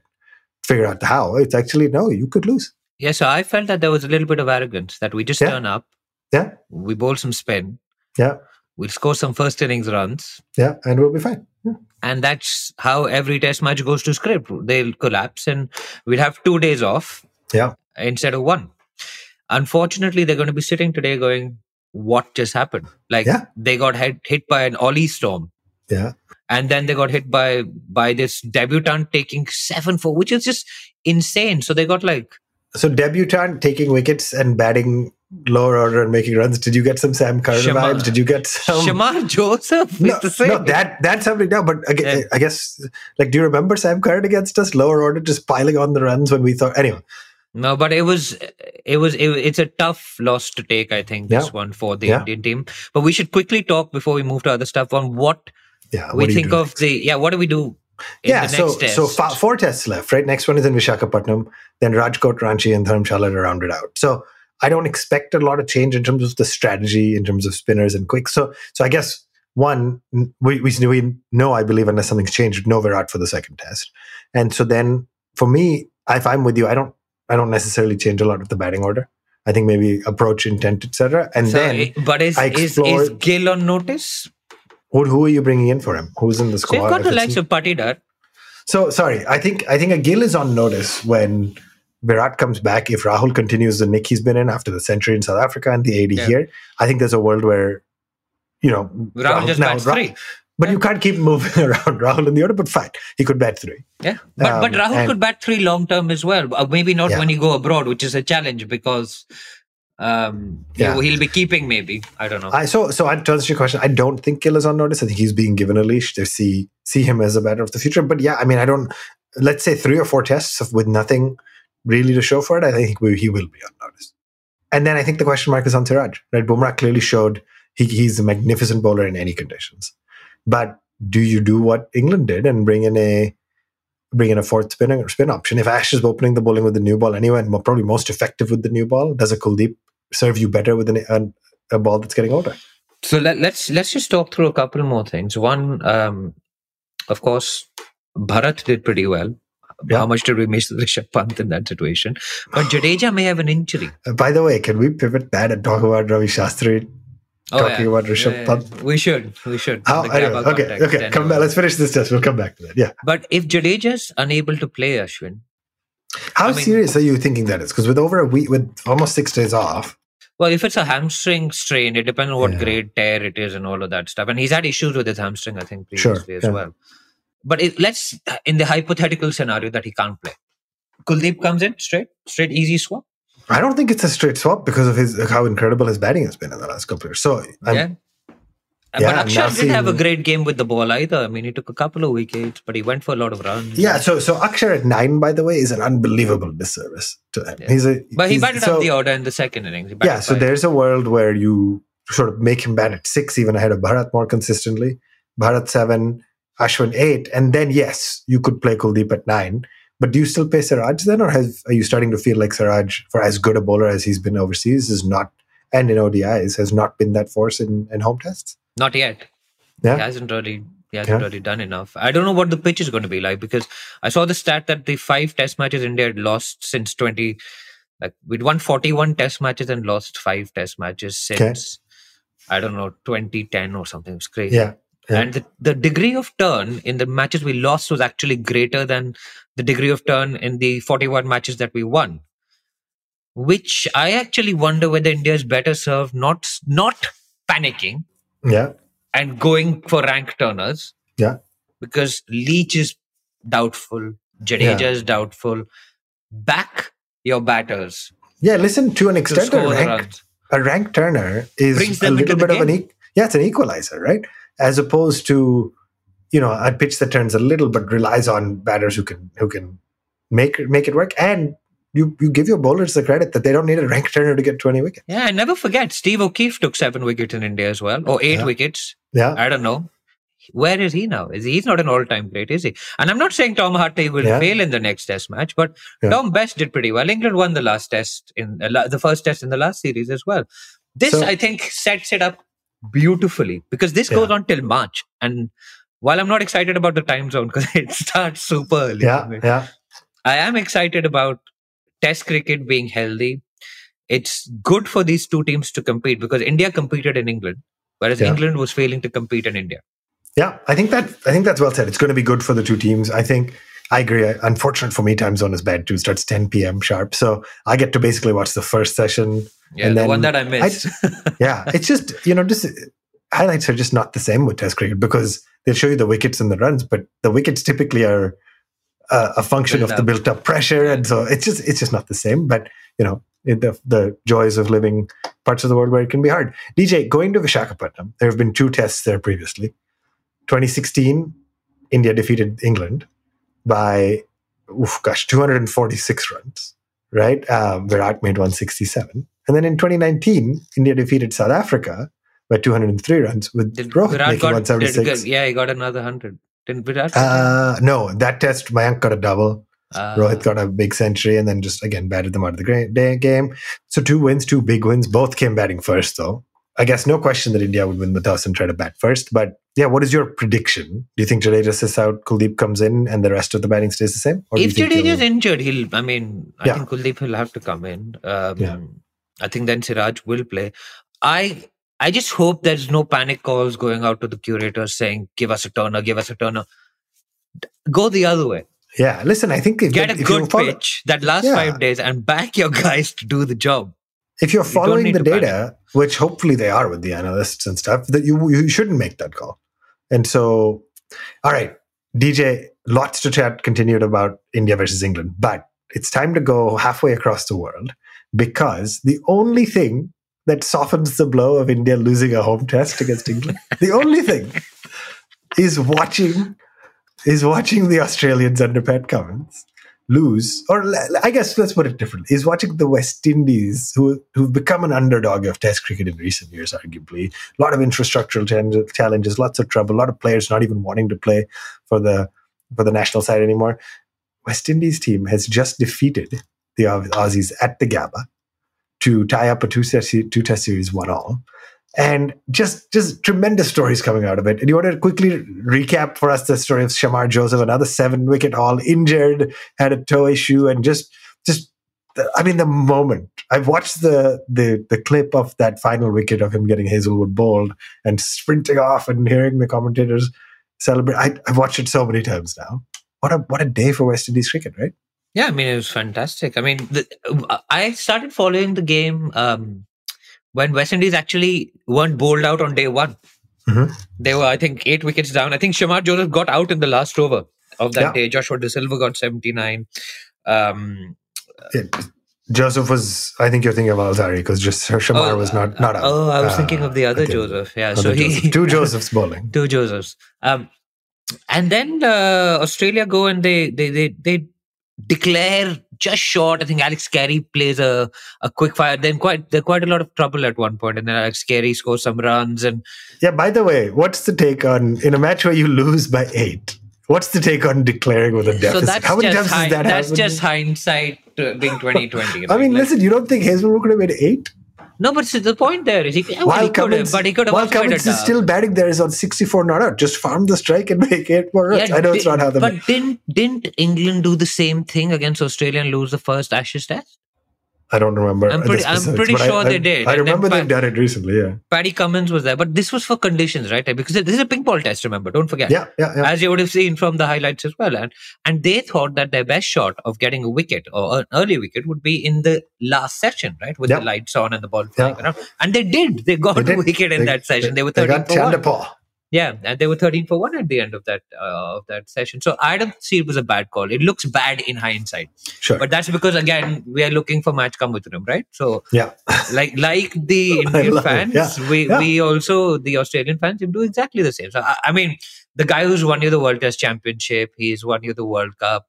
figure out how. It's actually no, you could lose. Yeah, so I felt that there was a little bit of arrogance that we just yeah. turn up, yeah, we bowl some spin, yeah, we'll score some first innings runs, yeah, and we'll be fine. Yeah. And that's how every test match goes to script. They'll collapse, and we'll have two days off. Yeah, instead of one. Unfortunately, they're going to be sitting today going, what just happened? Like yeah. they got hit, hit by an Ollie storm. Yeah. And then they got hit by by this debutant taking seven for, which is just insane. So they got like so debutant taking wickets and batting lower order and making runs. Did you get some Sam Curran Shemar, vibes? Did you get some Shemar Joseph? No, no, that that's something now. But again, yeah. I guess like, do you remember Sam Curran against us? Lower order, just piling on the runs when we thought. Anyway, no, but it was it was it, it's a tough loss to take. I think this yeah. one for the yeah. Indian team. But we should quickly talk before we move to other stuff on what yeah, we think of the yeah. What do we do? yeah, so test? so fa- four tests left, right? Next one is in Vishakhapatnam, then Rajkot, Ranchi, and Dharamshala to round it out. So I don't expect a lot of change in terms of the strategy, in terms of spinners and quicks. So so I guess one we we, we know I believe unless something's changed, no Virat for the second test, and so then for me, if I'm with you, I don't I don't necessarily change a lot of the batting order. I think maybe approach, intent, etc. And so, then, but is, explore, is, is Gill on notice? Who, who are you bringing in for him? Who's in the squad? So you've got the likes of Patidar. So sorry, I think I think a Gill is on notice when Virat comes back. If Rahul continues the nick he's been in after the century in South Africa and the 80 yeah. here, I think there's a world where you know Rahul, Rahul just now, bats three. But yeah. you can't keep moving around Rahul in the order, but fine. He could bat three. Yeah. But, um, but Rahul and, could bat three long term as well. Uh, maybe not yeah. when you go abroad, which is a challenge because um, yeah. he'll be keeping maybe. I don't know. I, so, so to answer your question, I don't think Gill is on notice. I think he's being given a leash to see see him as a batter of the future. But yeah, I mean, I don't. Let's say three or four tests with nothing really to show for it. I think we, he will be on notice. And then I think the question mark is on Siraj. Right, Bumrah clearly showed he, he's a magnificent bowler in any conditions. But do you do what England did and bring in a bring in a fourth spinning or spin option? If Ash is opening the bowling with the new ball anyway, and probably most effective with the new ball, does a Kuldeep serve you better with an, a, a ball that's getting older? So let, us let's, let's just talk through a couple more things. One, um, of course, Bharat did pretty well. Yeah. How much did we miss Rishabh Pant in that situation? But Jadeja may have an injury. Uh, by the way, can we pivot that and talk about Ravi Shastri oh, talking yeah. about Rishabh yeah, Pant. We should. We should. Ah, How, anyway, okay, context, okay. Come back. Let's finish this test. We'll come back to that. Yeah. But if Jadeja's unable to play, Ashwin. How I mean, serious are you thinking that is? Because with over a week, with almost six days off. Well, if it's a hamstring strain, it depends on what yeah. grade tear it is and all of that stuff. And he's had issues with his hamstring, I think, previously sure, as well. But let's, in the hypothetical scenario that he can't play, Kuldeep comes in straight, straight easy swap. I don't think it's a straight swap because of his how incredible his batting has been in the last couple of years. So I'm, yeah. Uh, yeah, but Akshar didn't have a great game with the ball either. I mean, he took a couple of wickets, but he went for a lot of runs. Yeah, so so Akshar at nine, by the way, is an unbelievable disservice to him. Yeah. He's a but he batted so, up the order in the second innings. Yeah, so there's a world where you sort of make him bat at six, even ahead of Bharat more consistently. Bharat seven, Ashwin eight, and then yes, you could play Kuldeep at nine. But do you still pay Siraj then, or has, are you starting to feel like Siraj, for as good a bowler as he's been overseas, is not, and in ODIs, has not been that force in, in home tests? Not yet. Yeah. He hasn't really he hasn't yeah. really done enough. I don't know what the pitch is going to be like because I saw the stat that the five test matches India had lost since 20 like we'd won 41 test matches and lost five test matches since okay. I don't know 2010 or something. It's crazy. Yeah. Yeah. And the, the degree of turn in the matches we lost was actually greater than the degree of turn in the 41 matches that we won. Which I actually wonder whether India is better served not not panicking. Yeah. And going for rank turners. Yeah. Because Leach is doubtful. Jadeja yeah. is doubtful. Back your batters. Yeah, listen, to an extent, to rank, a rank turner is a little bit of an e- yeah, it's an equalizer, right? As opposed to you know a pitch that turns a little but relies on batters who can who can make make it work and you you give your bowlers the credit that they don't need a rank turner to get 20 wickets. Yeah, and never forget Steve O'Keefe took seven wickets in India as well, or eight yeah. wickets. Yeah, I don't know. Where is he now? Is he, he's not an all-time great, is he? And I'm not saying Tom Hartley will yeah. fail in the next Test match, but yeah. Dom Bess did pretty well. England won the last Test in uh, the first Test in the last series as well. This so, I think sets it up beautifully because this goes on till March, and while I'm not excited about the time zone because it starts super early. Yeah, yeah. I am excited about Test cricket being healthy. It's good for these two teams to compete because India competed in England, whereas yeah. England was failing to compete in India. Yeah, I think that I think that's well said. It's going to be good for the two teams. I think I agree. Unfortunate for me, time zone is bad too. It starts 10 p.m. sharp, so I get to basically watch the first session. Yeah, and the then one that I missed. I, yeah, it's just you know just highlights are just not the same with Test cricket because they'll show you the wickets and the runs, but the wickets typically are uh, a function built of up. the built up pressure, and so it's just it's just not the same. But you know, the the joys of living parts of the world where it can be hard. DJ, going to Vishakhapatnam, there have been two tests there previously. 2016, India defeated England by oof, gosh 246 runs. Right, um, Virat made 167, and then in 2019, India defeated South Africa by 203 runs with did Rohit Virat making got, 176. Did, yeah, he got another hundred. Didn't Virat? Uh, no, that test, Mayank got a double. Uh, Rohit got a big century and then just again batted them out of the game. So two wins, two big wins. Both came batting first, though. I guess no question that India would win the toss and try to bat first. But yeah, what is your prediction? Do you think Jadeja sits out, Kuldeep comes in, and the rest of the batting stays the same? Or if Jadeja is injured, he'll. I mean, I yeah. think Kuldeep will have to come in. Um, yeah. I think then Siraj will play. I I just hope there's no panic calls going out to the curators saying, "Give us a turner, give us a turner." Go the other way. Yeah, listen. I think if get a if good follow- pitch that lasts yeah. five days and back your guys to do the job. If you're following you the data, panic. which hopefully they are with the analysts and stuff, that you you shouldn't make that call. And so, all right, DJ, lots to chat continued about India versus England, but it's time to go halfway across the world because the only thing that softens the blow of India losing a home test against England. the only thing is watching is watching the Australians under Pat Cummins lose, or I guess let's put it differently, is watching the West Indies, who who've become an underdog of Test cricket in recent years, arguably. A lot of infrastructural challenges, lots of trouble, a lot of players not even wanting to play for the for the national side anymore. West Indies team has just defeated the Aussies at the Gabba to tie up a two test, two test series one all. And just just tremendous stories coming out of it. And you want to quickly recap for us the story of Shemar Joseph, another seven wicket haul, injured, had a toe issue, and just just I mean the moment I've watched the the the clip of that final wicket of him getting Hazlewood bowled and sprinting off and hearing the commentators celebrate. I, I've watched it so many times now. What a what a day for West Indies cricket, right? Yeah, I mean it was fantastic. I mean, the, I started following the game um, when West Indies actually weren't bowled out on day one. Mm-hmm. They were, I think, eight wickets down. I think Shemar Joseph got out in the last over of that yeah. day. Joshua Da Silva got seventy nine. Um, Joseph was, I think you're thinking of Alzarri because just Shemar oh, was not not out. Oh, I was uh, thinking of the other Joseph. Yeah, so he Joseph. two Josephs bowling. two Josephs. Um, and then uh, Australia go and they they they they declare just short. I think Alex Carey plays a, a quick fire. Then quite there quite a lot of trouble at one point, and then Alex Carey scores some runs. And yeah, by the way, what's the take on in a match where you lose by eight? What's the take on declaring with a deficit? So that's How many times hi- that That's just hindsight uh, being twenty twenty. I mean, like, listen, you don't think Hazlewood could have made eight? No, but the point there is he, well, he Cummins, but he could have while Cummins is still batting there is on 64 not out. Just farm the strike and make more runs. Yeah, I know did, it's not how the But didn't didn't England do the same thing against Australia and lose the first Ashes test? I don't remember. I'm pretty, I'm pretty sure I, they did. I, I remember they've done it recently. Yeah. Paddy Cummins was there, but this was for conditions, right? Because this is a ping pong test. Remember, don't forget. Yeah, yeah, yeah. As you would have seen from the highlights as well, and and they thought that their best shot of getting a wicket or an early wicket would be in the last session, right, with the lights on and the ball flying around. And they did. They got they a wicket in they, that session. They, they were 13 they got for Yeah, and they were 13 for 1 at the end of that uh, of that session. So I don't see it was a bad call. It looks bad in hindsight. Sure. But that's because again we are looking for match come with them, right? So yeah. like like the Indian fans, yeah. we yeah. we also the Australian fans do exactly the same. So I, I mean the guy who's won you the World Test Championship, he's won you the World Cup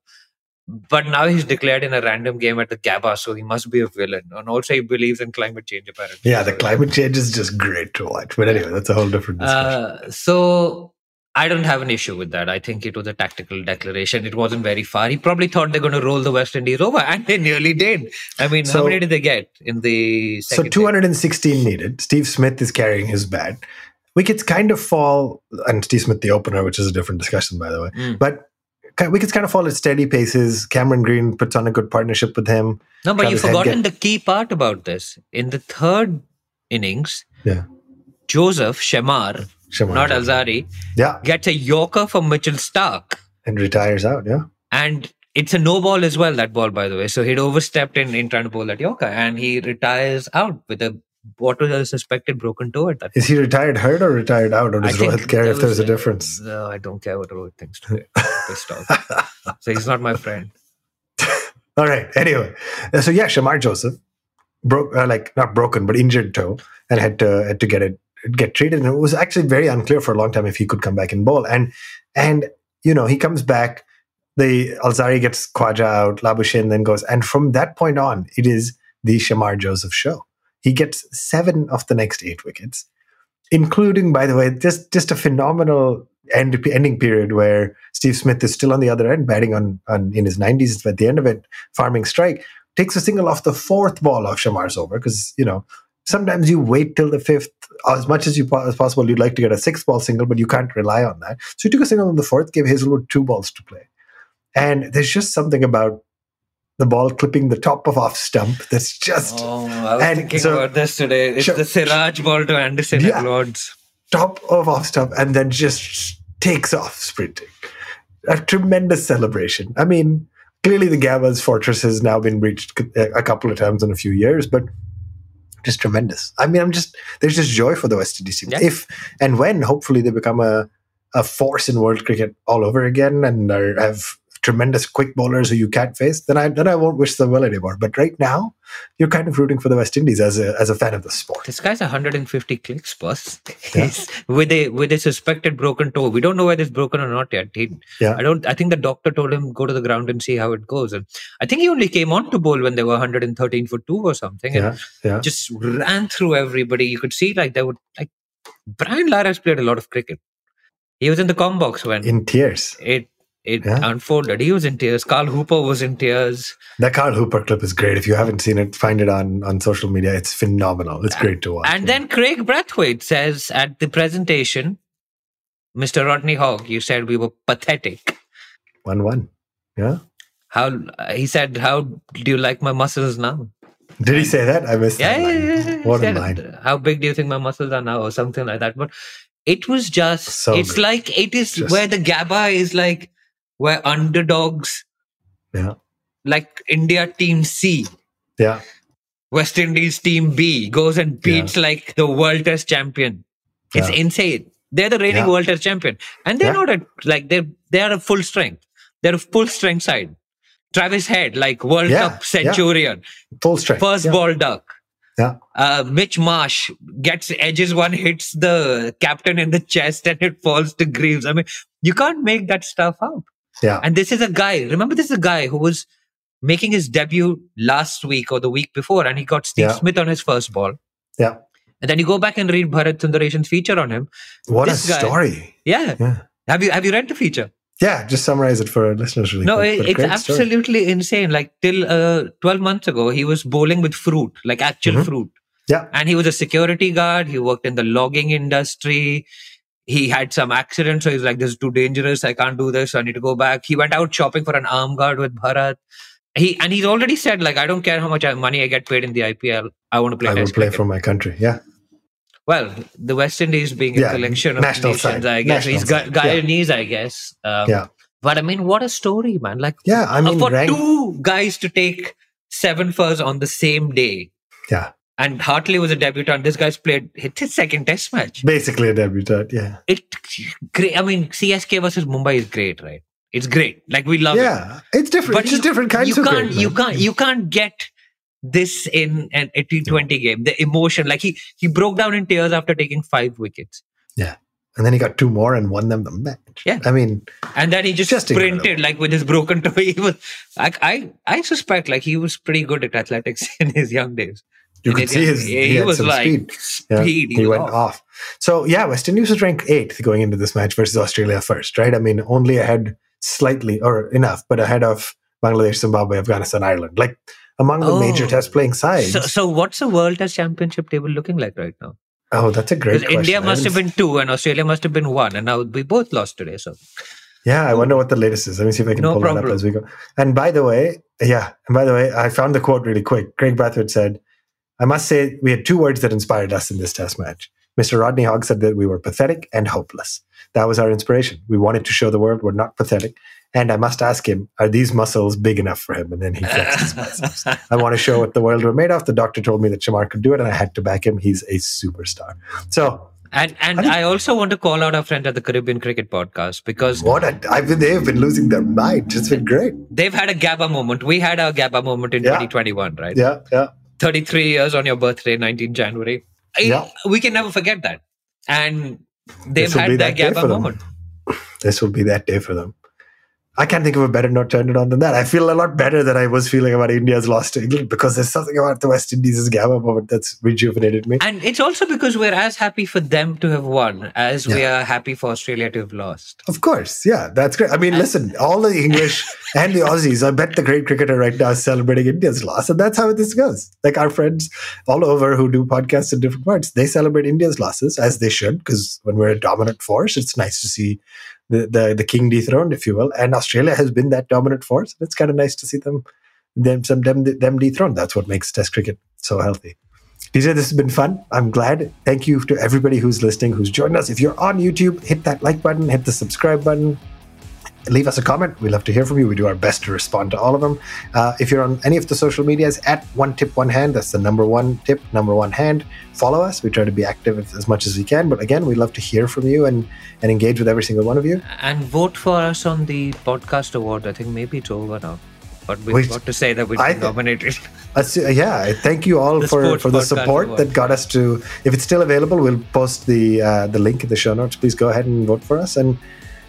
but now he's declared in a random game at the Gabba, so he must be a villain. And also, he believes in climate change, apparently. Yeah, the climate change is just great to watch. But anyway, that's a whole different discussion. Uh, so I don't have an issue with that. I think it was a tactical declaration. It wasn't very far. He probably thought they're going to roll the West Indies over, and they nearly did. I mean, so, how many did they get in the So 216 day? needed. Steve Smith is carrying his bat. Wickets kind of fall, and Steve Smith the opener, which is a different discussion, by the way. Mm. But wickets kind of fall at steady paces. Cameron Green puts on a good partnership with him. No, but you've forgotten get... the key part about this. In the third innings, yeah, Joseph Shemar, Shemar not Alzarri, yeah, gets a Yorker from Mitchell Starc. and retires out. Yeah, and it's a no ball as well. That ball, by the way, so he'd overstepped in in trying to bowl that Yorker, and he retires out with a what was a suspected broken toe at that. Is he retired hurt or retired out, or does Rohit care if there's a difference? No, I don't care what Rohit thinks. Pissed off. so he's not my friend. All right. Anyway, so yeah, Shemar Joseph broke, uh, like not broken, but injured toe, and had to had to get it get treated. And it was actually very unclear for a long time if he could come back and bowl. And and you know he comes back. The Alzarri gets Khawaja out, Labuschagne then goes, and from that point on, it is the Shemar Joseph show. He gets seven of the next eight wickets, including, by the way, just just a phenomenal end, ending period where Steve Smith is still on the other end, batting on, on in his 90s. At the end of it, farming strike takes a single off the fourth ball of Shemar's over because you know sometimes you wait till the fifth uh, as much as you as possible. You'd like to get a sixth ball single, but you can't rely on that. So he took a single on the fourth, gave Hazlewood two balls to play, and there's just something about the ball clipping the top of off stump. That's just. Oh, I was thinking so, about this today. It's sure, the Siraj ball to Anderson yeah, at Lords. Top of off stump and then just takes off sprinting. A tremendous celebration. I mean, clearly the Gabba's fortress has now been breached a couple of times in a few years, but just tremendous. I mean, I'm just there's just joy for the West Indies team. Yeah. If and when hopefully they become a a force in world cricket all over again and are, have tremendous quick bowlers who you can't face, then I then I won't wish them well anymore. But right now, you're kind of rooting for the West Indies as a as a fan of the sport. This guy's 150 clicks, boss. Yeah. with a with a suspected broken toe. We don't know whether it's broken or not yet. He, yeah. I don't. I think the doctor told him go to the ground and see how it goes. And I think he only came on to bowl when they were 113 for two or something, and yeah. Yeah. just ran through everybody. You could see like they would like Brian Lara's played a lot of cricket. He was in the com box when in tears. It it yeah. unfolded. He was in tears. Carl Hooper was in tears. That Carl Hooper clip is great. If you haven't seen it, find it on, on social media. It's phenomenal. It's great to watch. And then Craig Brathwaite says at the presentation, Mr. Rodney Hogg, you said we were pathetic. 1 1. Yeah. How He said, How do you like my muscles now? Did he say that? I missed yeah, that. Yeah, yeah, What a line. How big do you think my muscles are now, or something like that? But it was just, so it's like, it is just, where the Gabba is like, where underdogs, yeah, like India Team C, yeah, West Indies Team B goes and beats yeah. like the World Test champion. It's yeah. insane. They're the reigning. World Test champion, and they're not at like they're they are a full strength. They're a full strength side. Travis Head, like World Cup centurion, full strength, first ball duck. Yeah. Uh, Mitch Marsh gets edges one, hits the captain in the chest, and it falls to Greaves. I mean, you can't make that stuff up. Yeah. And this is a guy, remember, this is a guy who was making his debut last week or the week before, and he got Steve yeah. Smith on his first ball. Yeah. And then you go back and read Bharat Sundaresan's feature on him. What this a guy, story. Yeah. yeah. Have you have you read the feature? Yeah, just summarize it for our listeners. Really no, quick, it's absolutely story. insane. Like till uh, 12 months ago, he was bowling with fruit, like actual mm-hmm. fruit. Yeah. And he was a security guard. He worked in the logging industry he had some accident, so he's like, "This is too dangerous. I can't do this. I need to go back." He went out shopping for an arm guard with Bharat. He and he's already said, like, "I don't care how much money I get paid in the IPL. I want to play. I will play for my country." Yeah. Well, the West Indies being yeah, a collection of nations, side. I guess national he's Gu- Guyanese, yeah. I guess. Um, yeah. But I mean, what a story, man! Like, yeah, I mean, for rank- two guys to take seven furs on the same day. Yeah And Hartley was a debutant. This guy's played his second test match. Basically a debutant, yeah. It great. I mean, CSK versus Mumbai is great, right? It's great. Like we love yeah, it. Yeah, it's different. But it's just different kinds you of can't, great, You can't. You can't get this in an a T20 game. The emotion, like he he broke down in tears after taking five wickets. Yeah, and then he got two more and won them the match. Yeah, I mean, and then he just, just sprinted like with his broken toe. He was, like, I I suspect like he was pretty good at athletics in his young days. You could see his, he, he was like speed. speed. Yeah, he, he went off. off. So yeah, West Indies was ranked eighth going into this match versus Australia first, right? I mean, only ahead slightly or enough, but ahead of Bangladesh, Zimbabwe, Afghanistan, Ireland. Like among the oh. major test playing sides. So, so, what's the World Test Championship table looking like right now? Oh, that's a great question. India must have been two and Australia must have been one, and now we both lost today. So, yeah, I wonder what the latest is. Let me see if I can no pull problem. that up as we go. And by the way, yeah, and by the way, I found the quote really quick. Craig Brathwaite said, "I must say we had two words that inspired us in this Test match." Mr. Rodney Hogg said that we were pathetic and hopeless. That was our inspiration. We wanted to show the world we're not pathetic and I must ask him, are these muscles big enough for him? And then he flexed his biceps. I want to show what the world were made of. The doctor told me that Shemar could do it, and I had to back him. He's a superstar. So and and I, I, also want to call out our friend at the Caribbean Cricket Podcast because what a, I've been, they've been losing their mind. It's been great. They've had a Gabba moment. We had our Gabba moment in yeah. 2021, right? Yeah, yeah. 33 years on your birthday, 19 January. Yeah. we can never forget that. And they've had that Gabba moment. This will be that day for them. I can't think of a better note to end it on than that. I feel a lot better than I was feeling about India's loss to England because there's something about the West Indies' Gabba moment that's rejuvenated me. And it's also because we're as happy for them to have won as yeah. we are happy for Australia to have lost. Of course. Yeah, that's great. I mean, and, listen, all the English and the Aussies, I bet the great cricketer right now is celebrating India's loss. And that's how this goes. Like our friends all over who do podcasts in different parts, they celebrate India's losses as they should because when we're a dominant force, it's nice to see the, the, the king dethroned, if you will. And Australia has been that dominant force. It's kind of nice to see them them some them, them dethroned. That's what makes Test cricket so healthy. DJ, this has been fun. I'm glad. Thank you to everybody who's listening, who's joined us. If you're on YouTube, hit that like button, hit the subscribe button leave us a comment. We love to hear from you. We do our best to respond to all of them. Uh, if you're on any of the social medias, at one tip, one hand, that's the number one tip, number one hand. Follow us. We try to be active as much as we can. But again, we love to hear from you and, and engage with every single one of you. And vote for us on the podcast award. I think maybe it's over now. But we Wait, got to say that we got nominated. Uh, yeah, thank you all for, for the support award. that got us to. If it's still available, we'll post the uh, the link in the show notes. Please go ahead and vote for us. And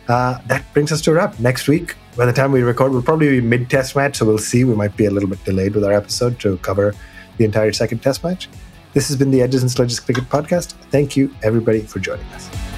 uh, that brings us to a wrap. Next week, by the time we record, we'll probably be mid test match, so we'll see. We might be a little bit delayed with our episode to cover the entire second test match. This has been the Edges and Sledges Cricket Podcast. Thank you, everybody, for joining us.